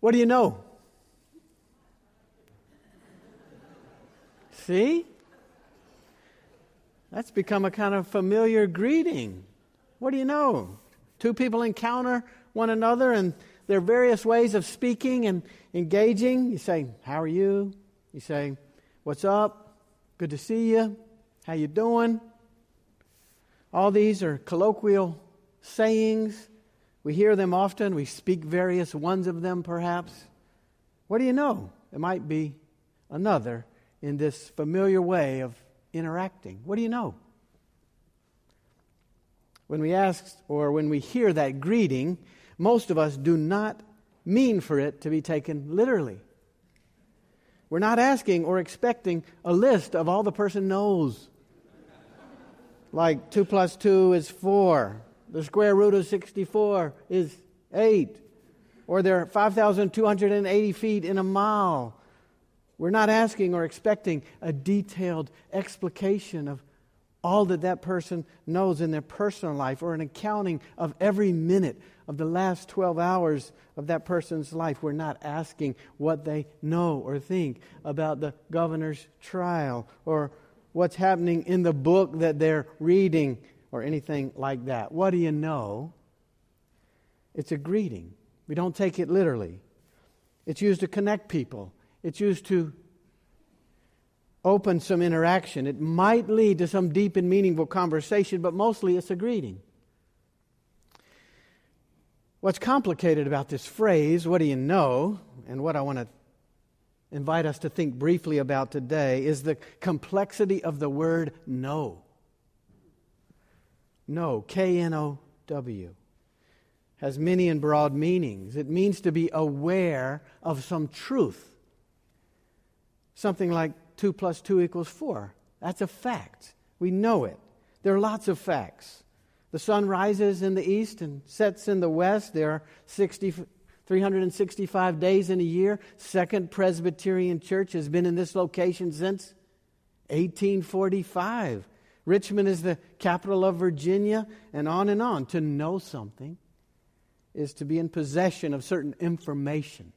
What do you know? See? That's become a kind of familiar greeting. What do you know? Two people encounter one another and there are various ways of speaking and engaging. You say, "How are you?" You say, "What's up? Good to see you. How you doing?" All these are colloquial sayings. We hear them often. We speak various ones of them perhaps. What do you know? It might be another in this familiar way of interacting. What do you know? When we ask or when we hear that greeting, most of us do not mean for it to be taken literally. We're not asking or expecting a list of all the person knows. Like 2 plus 2 is 4. The square root of 64 is 8. Or there are 5,280 feet in a mile. We're not asking or expecting a detailed explication of all that that person knows in their personal life or an accounting of every minute of the last 12 hours of that person's life. We're not asking what they know or think about the governor's trial or what's happening in the book that they're reading or anything like that. What do you know? It's a greeting. We don't take it literally. It's used to connect people, it's used to open some interaction. It might lead to some deep and meaningful conversation, but mostly it's a greeting. What's complicated about this phrase, what do you know, and what I want to invite us to think briefly about today is the complexity of the word know. Know, K N O W, has many and broad meanings. It means to be aware of some truth. Something like 2 plus 2 equals 4. That's a fact. We know it. There are lots of facts. The sun rises in the east and sets in the west. There are 60, 365 days in a year. Second Presbyterian Church has been in this location since 1845. Richmond is the capital of Virginia, and on and on. To know something is to be in possession of certain information,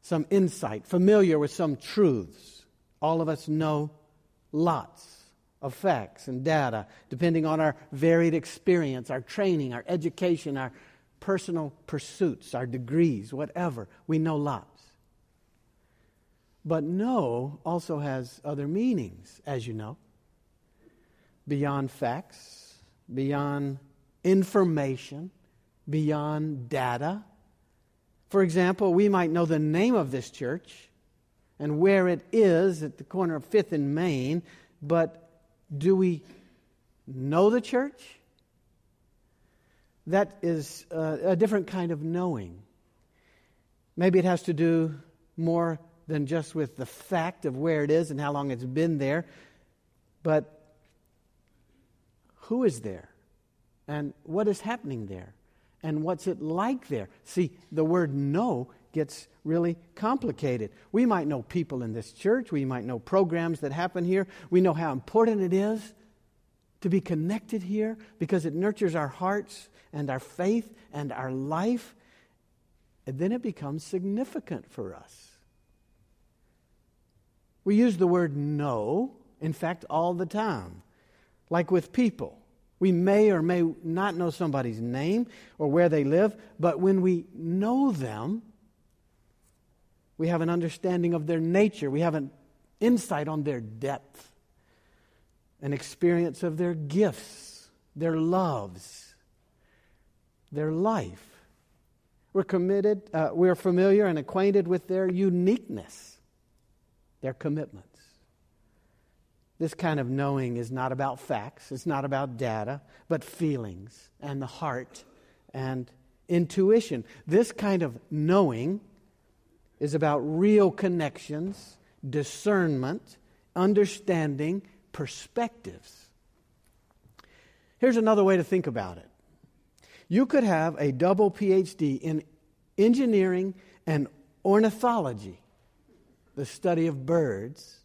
some insight, familiar with some truths. All of us know lots of facts and data, depending on our varied experience, our training, our education, our personal pursuits, our degrees, whatever. We know lots. But know also has other meanings, as you know, beyond facts, beyond information, beyond data. For example, we might know the name of this church and where it is at the corner of 5th and Main, but do we know the church? That is uh, a different kind of knowing. Maybe it has to do more than just with the fact of where it is and how long it's been there, but who is there and what is happening there and what's it like there. See, the word know gets really complicated. We might know people in this church, we might know programs that happen here, we know how important it is to be connected here because it nurtures our hearts and our faith and our life. And then it becomes significant for us. We use the word know, in fact, all the time, like with people. We may or may not know somebody's name or where they live, but when we know them, we have an understanding of their nature. We have an insight on their depth, an experience of their gifts, their loves, their life. We're committed, uh, we're familiar and acquainted with their uniqueness, their commitments. This kind of knowing is not about facts, it's not about data, but feelings and the heart and intuition. This kind of knowing is about real connections, discernment, understanding, perspectives. Here's another way to think about it you could have a double PhD in engineering and ornithology, the study of birds.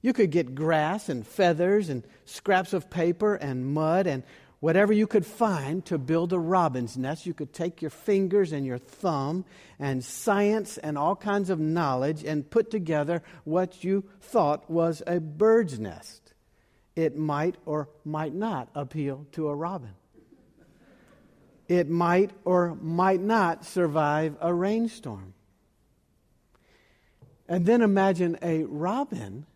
You could get grass and feathers and scraps of paper and mud and whatever you could find to build a robin's nest. You could take your fingers and your thumb and science and all kinds of knowledge and put together what you thought was a bird's nest. It might or might not appeal to a robin. It might or might not survive a rainstorm. And then imagine a robin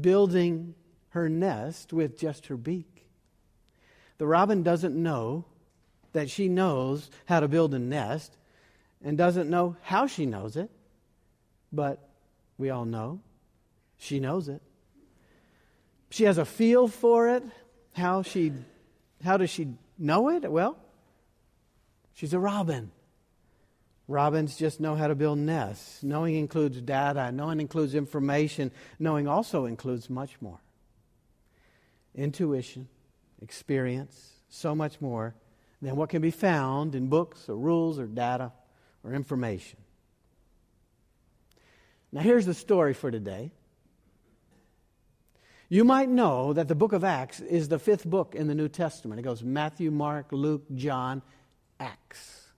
building her nest with just her beak. The robin doesn't know that she knows how to build a nest and doesn't know how she knows it, but we all know she knows it. She has a feel for it. How she how does she know it? Well, she's a robin. Robins just know how to build nests. Knowing includes data, knowing includes information, knowing also includes much more. Intuition, experience, so much more than what can be found in books or rules or data or information. Now, here's the story for today. You might know that the book of Acts is the fifth book in the New Testament. It goes Matthew, Mark, Luke, John, Acts.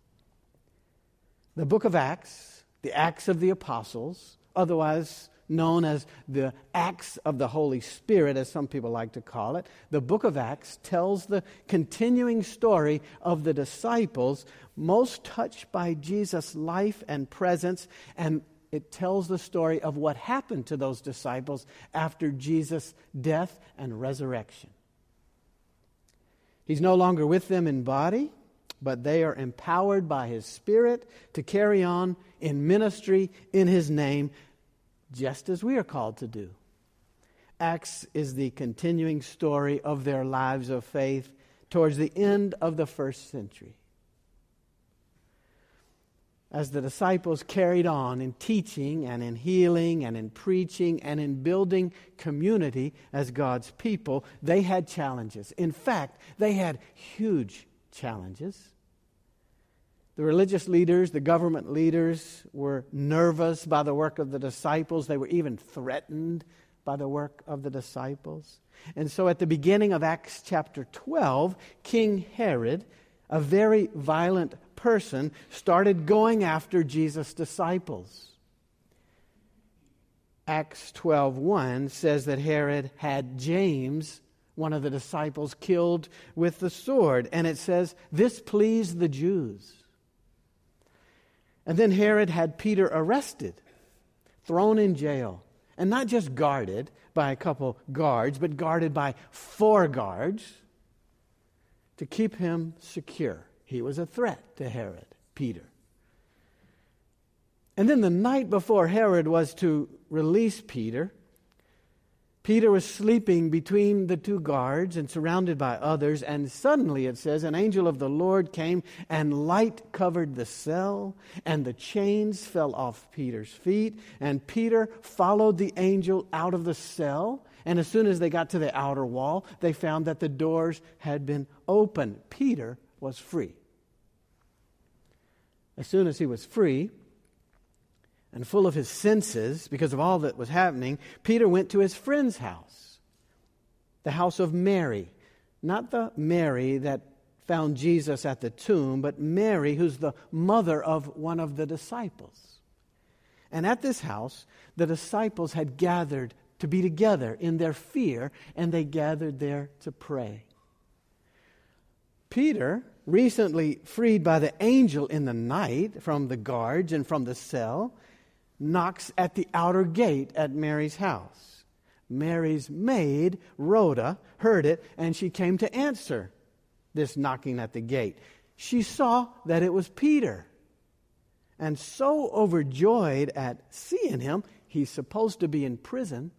The book of Acts, the Acts of the Apostles, otherwise known as the Acts of the Holy Spirit, as some people like to call it. The book of Acts tells the continuing story of the disciples, most touched by Jesus' life and presence, and it tells the story of what happened to those disciples after Jesus' death and resurrection. He's no longer with them in body, but they are empowered by His Spirit to carry on in ministry in His name just as we are called to do. Acts is the continuing story of their lives of faith towards the end of the first century. As the disciples carried on in teaching and in healing and in preaching and in building community as God's people, they had challenges. In fact, they had huge challenges. The religious leaders, the government leaders were nervous by the work of the disciples. They were even threatened by the work of the disciples. And so at the beginning of Acts chapter 12, King Herod, a very violent person, started going after Jesus' disciples. Acts 12:1 says that Herod had James, one of the disciples, killed with the sword, and it says this pleased the Jews. And then Herod had Peter arrested, thrown in jail, and not just guarded by a couple guards, but guarded by four guards to keep him secure. He was a threat to Herod, Peter. And then the night before Herod was to release Peter, Peter was sleeping between the two guards and surrounded by others, and suddenly it says, an angel of the Lord came, and light covered the cell, and the chains fell off Peter's feet, and Peter followed the angel out of the cell. And as soon as they got to the outer wall, they found that the doors had been opened. Peter was free. As soon as he was free, and full of his senses because of all that was happening, Peter went to his friend's house, the house of Mary. Not the Mary that found Jesus at the tomb, but Mary, who's the mother of one of the disciples. And at this house, the disciples had gathered to be together in their fear, and they gathered there to pray. Peter, recently freed by the angel in the night from the guards and from the cell, knocks at the outer gate at Mary's house. Mary's maid, Rhoda, heard it and she came to answer this knocking at the gate. She saw that it was Peter. And so overjoyed at seeing him, he's supposed to be in prison.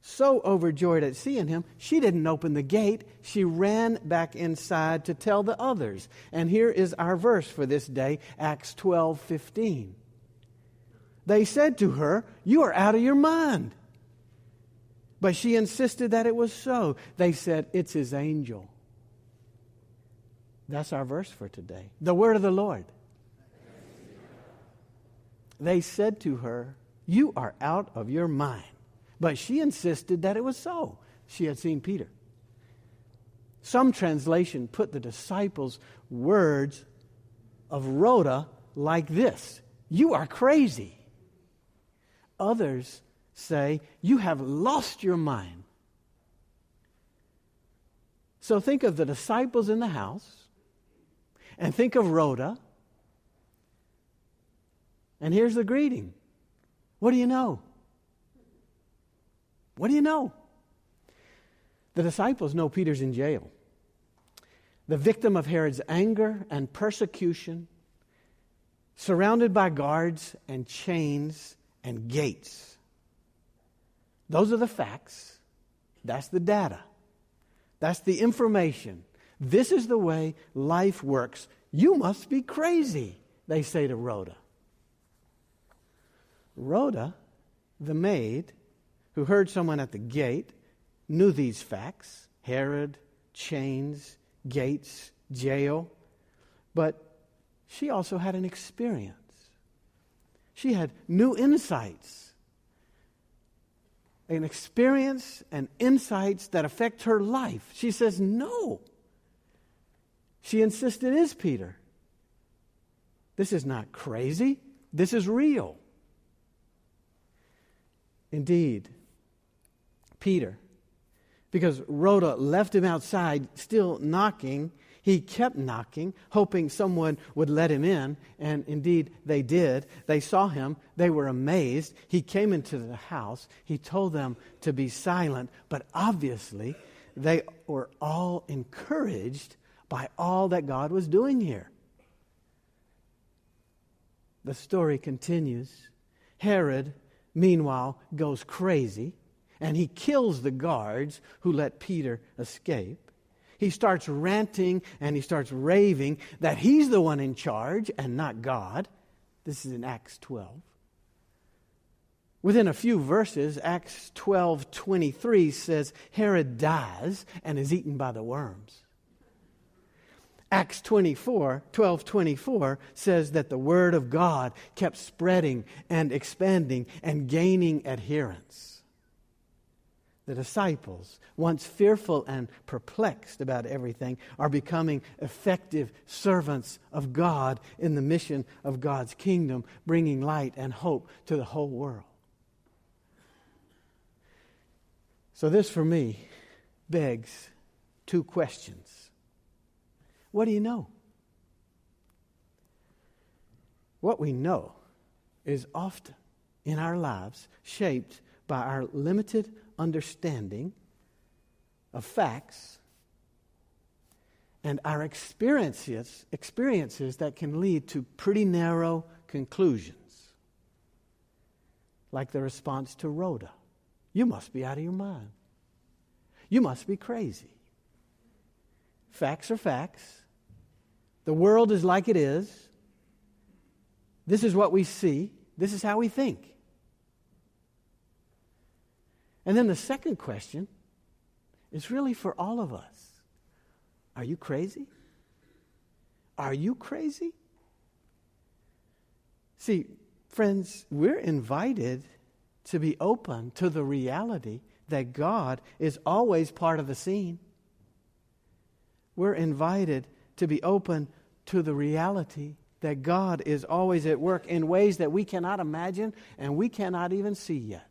So overjoyed at seeing him, she didn't open the gate. She ran back inside to tell the others. And here is our verse for this day, Acts 12 15. They said to her, You are out of your mind. But she insisted that it was so. They said, It's his angel. That's our verse for today. The word of the Lord. They said to her, You are out of your mind. But she insisted that it was so. She had seen Peter. Some translation put the disciples' words of Rhoda like this You are crazy. Others say, You have lost your mind. So think of the disciples in the house and think of Rhoda. And here's the greeting What do you know? What do you know? The disciples know Peter's in jail. The victim of Herod's anger and persecution, surrounded by guards and chains and gates. Those are the facts. That's the data. That's the information. This is the way life works. You must be crazy, they say to Rhoda. Rhoda, the maid, who heard someone at the gate, knew these facts Herod, chains, gates, jail. But she also had an experience. She had new insights, an experience and insights that affect her life. She says, No. She insists it is Peter. This is not crazy, this is real. Indeed, Peter, because Rhoda left him outside, still knocking, he kept knocking, hoping someone would let him in, and indeed they did. They saw him, they were amazed. He came into the house, he told them to be silent, but obviously they were all encouraged by all that God was doing here. The story continues. Herod, meanwhile, goes crazy and he kills the guards who let Peter escape. He starts ranting and he starts raving that he's the one in charge and not God. This is in Acts 12. Within a few verses, Acts 12 23 says Herod dies and is eaten by the worms. Acts 24, 12, 24 says that the Word of God kept spreading and expanding and gaining adherents. The disciples, once fearful and perplexed about everything, are becoming effective servants of God in the mission of God's kingdom, bringing light and hope to the whole world. So, this for me begs two questions. What do you know? What we know is often in our lives shaped by our limited understanding of facts and our experiences, experiences that can lead to pretty narrow conclusions, like the response to Rhoda. You must be out of your mind. You must be crazy. Facts are facts. The world is like it is. This is what we see. This is how we think. And then the second question is really for all of us Are you crazy? Are you crazy? See, friends, we're invited to be open to the reality that God is always part of the scene. We're invited to be open to the reality that God is always at work in ways that we cannot imagine and we cannot even see yet.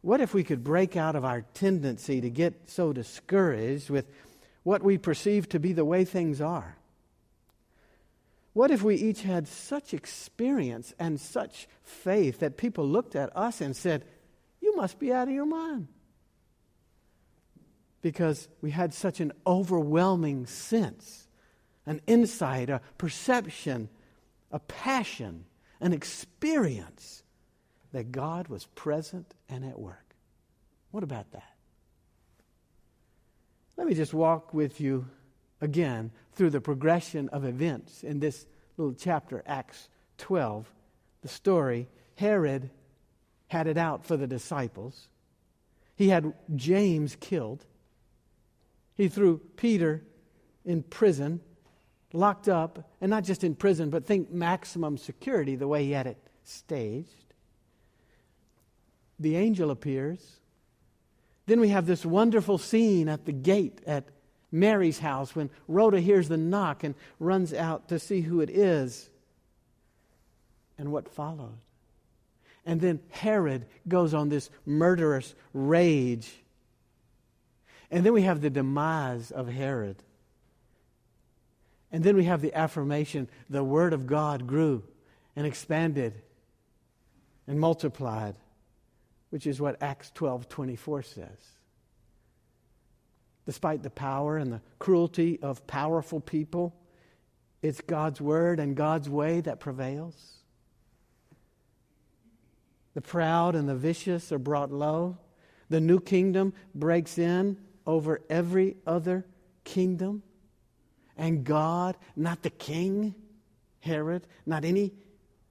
What if we could break out of our tendency to get so discouraged with what we perceive to be the way things are? What if we each had such experience and such faith that people looked at us and said, You must be out of your mind? because we had such an overwhelming sense, an insight, a perception, a passion, an experience that God was present and at work. What about that? Let me just walk with you again through the progression of events in this little chapter, Acts 12. The story Herod had it out for the disciples. He had James killed. He threw Peter in prison, locked up, and not just in prison, but think maximum security the way he had it staged. The angel appears. Then we have this wonderful scene at the gate at Mary's house when Rhoda hears the knock and runs out to see who it is and what followed. And then Herod goes on this murderous rage. And then we have the demise of Herod. And then we have the affirmation the Word of God grew and expanded and multiplied, which is what Acts 12 24 says. Despite the power and the cruelty of powerful people, it's God's Word and God's way that prevails. The proud and the vicious are brought low. The new kingdom breaks in over every other kingdom. And God, not the king, Herod, not any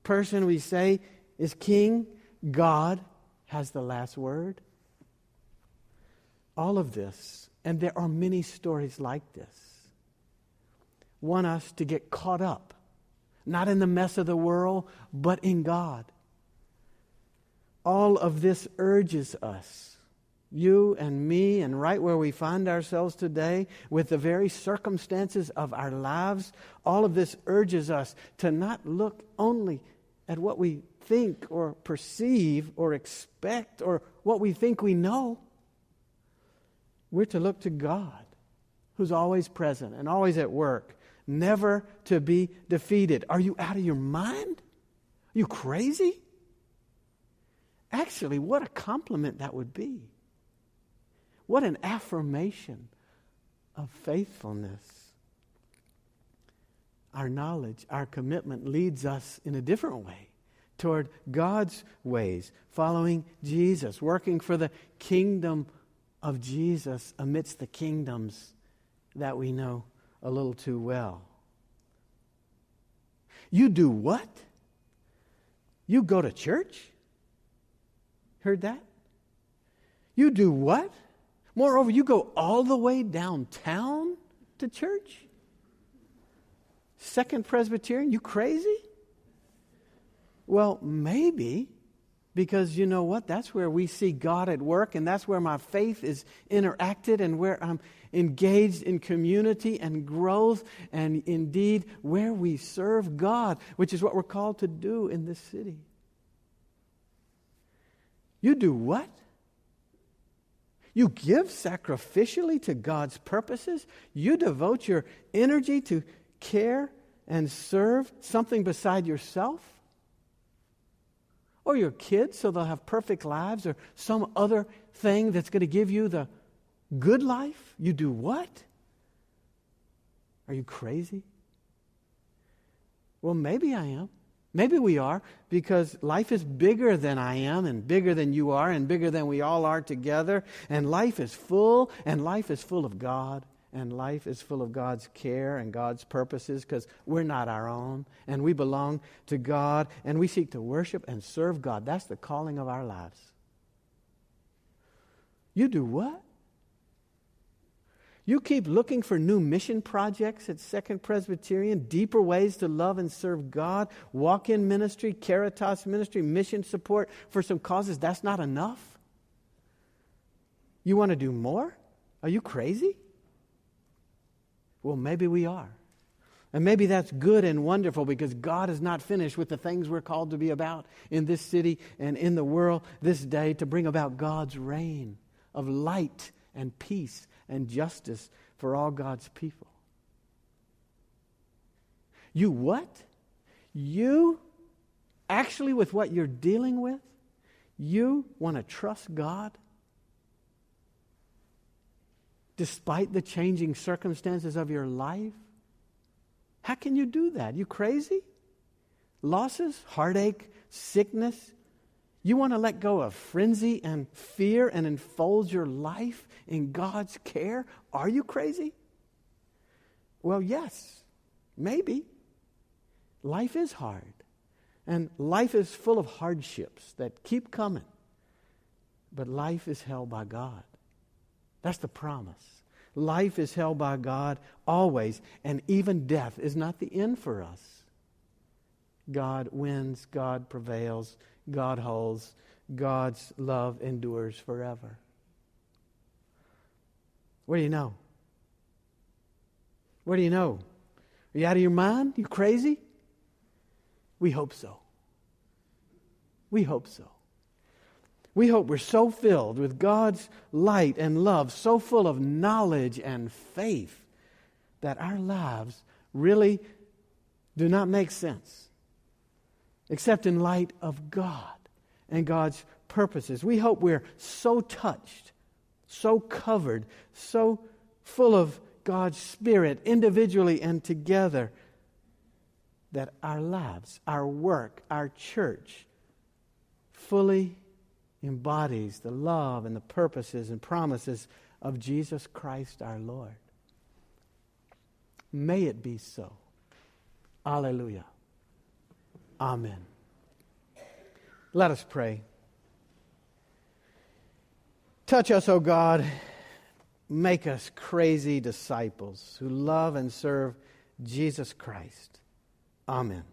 person we say is king, God has the last word. All of this, and there are many stories like this, want us to get caught up, not in the mess of the world, but in God. All of this urges us you and me, and right where we find ourselves today, with the very circumstances of our lives, all of this urges us to not look only at what we think or perceive or expect or what we think we know. We're to look to God, who's always present and always at work, never to be defeated. Are you out of your mind? Are you crazy? Actually, what a compliment that would be. What an affirmation of faithfulness. Our knowledge, our commitment leads us in a different way toward God's ways, following Jesus, working for the kingdom of Jesus amidst the kingdoms that we know a little too well. You do what? You go to church? Heard that? You do what? Moreover, you go all the way downtown to church? Second Presbyterian? You crazy? Well, maybe because you know what? That's where we see God at work, and that's where my faith is interacted, and where I'm engaged in community and growth, and indeed where we serve God, which is what we're called to do in this city. You do what? You give sacrificially to God's purposes. You devote your energy to care and serve something beside yourself or your kids so they'll have perfect lives or some other thing that's going to give you the good life. You do what? Are you crazy? Well, maybe I am. Maybe we are because life is bigger than I am and bigger than you are and bigger than we all are together. And life is full and life is full of God and life is full of God's care and God's purposes because we're not our own and we belong to God and we seek to worship and serve God. That's the calling of our lives. You do what? You keep looking for new mission projects at Second Presbyterian, deeper ways to love and serve God, walk in ministry, Caritas ministry, mission support for some causes. That's not enough. You want to do more? Are you crazy? Well, maybe we are. And maybe that's good and wonderful because God is not finished with the things we're called to be about in this city and in the world this day to bring about God's reign of light and peace and justice for all God's people. You what? You actually, with what you're dealing with, you want to trust God despite the changing circumstances of your life? How can you do that? You crazy? Losses, heartache, sickness, you want to let go of frenzy and fear and enfold your life in God's care? Are you crazy? Well, yes, maybe. Life is hard, and life is full of hardships that keep coming. But life is held by God. That's the promise. Life is held by God always, and even death is not the end for us. God wins, God prevails, God holds, God's love endures forever. What do you know? What do you know? Are you out of your mind? You crazy? We hope so. We hope so. We hope we're so filled with God's light and love, so full of knowledge and faith, that our lives really do not make sense except in light of God and God's purposes. We hope we're so touched, so covered, so full of God's Spirit, individually and together, that our lives, our work, our church fully embodies the love and the purposes and promises of Jesus Christ our Lord. May it be so. Alleluia. Amen. Let us pray. Touch us, O God. Make us crazy disciples who love and serve Jesus Christ. Amen.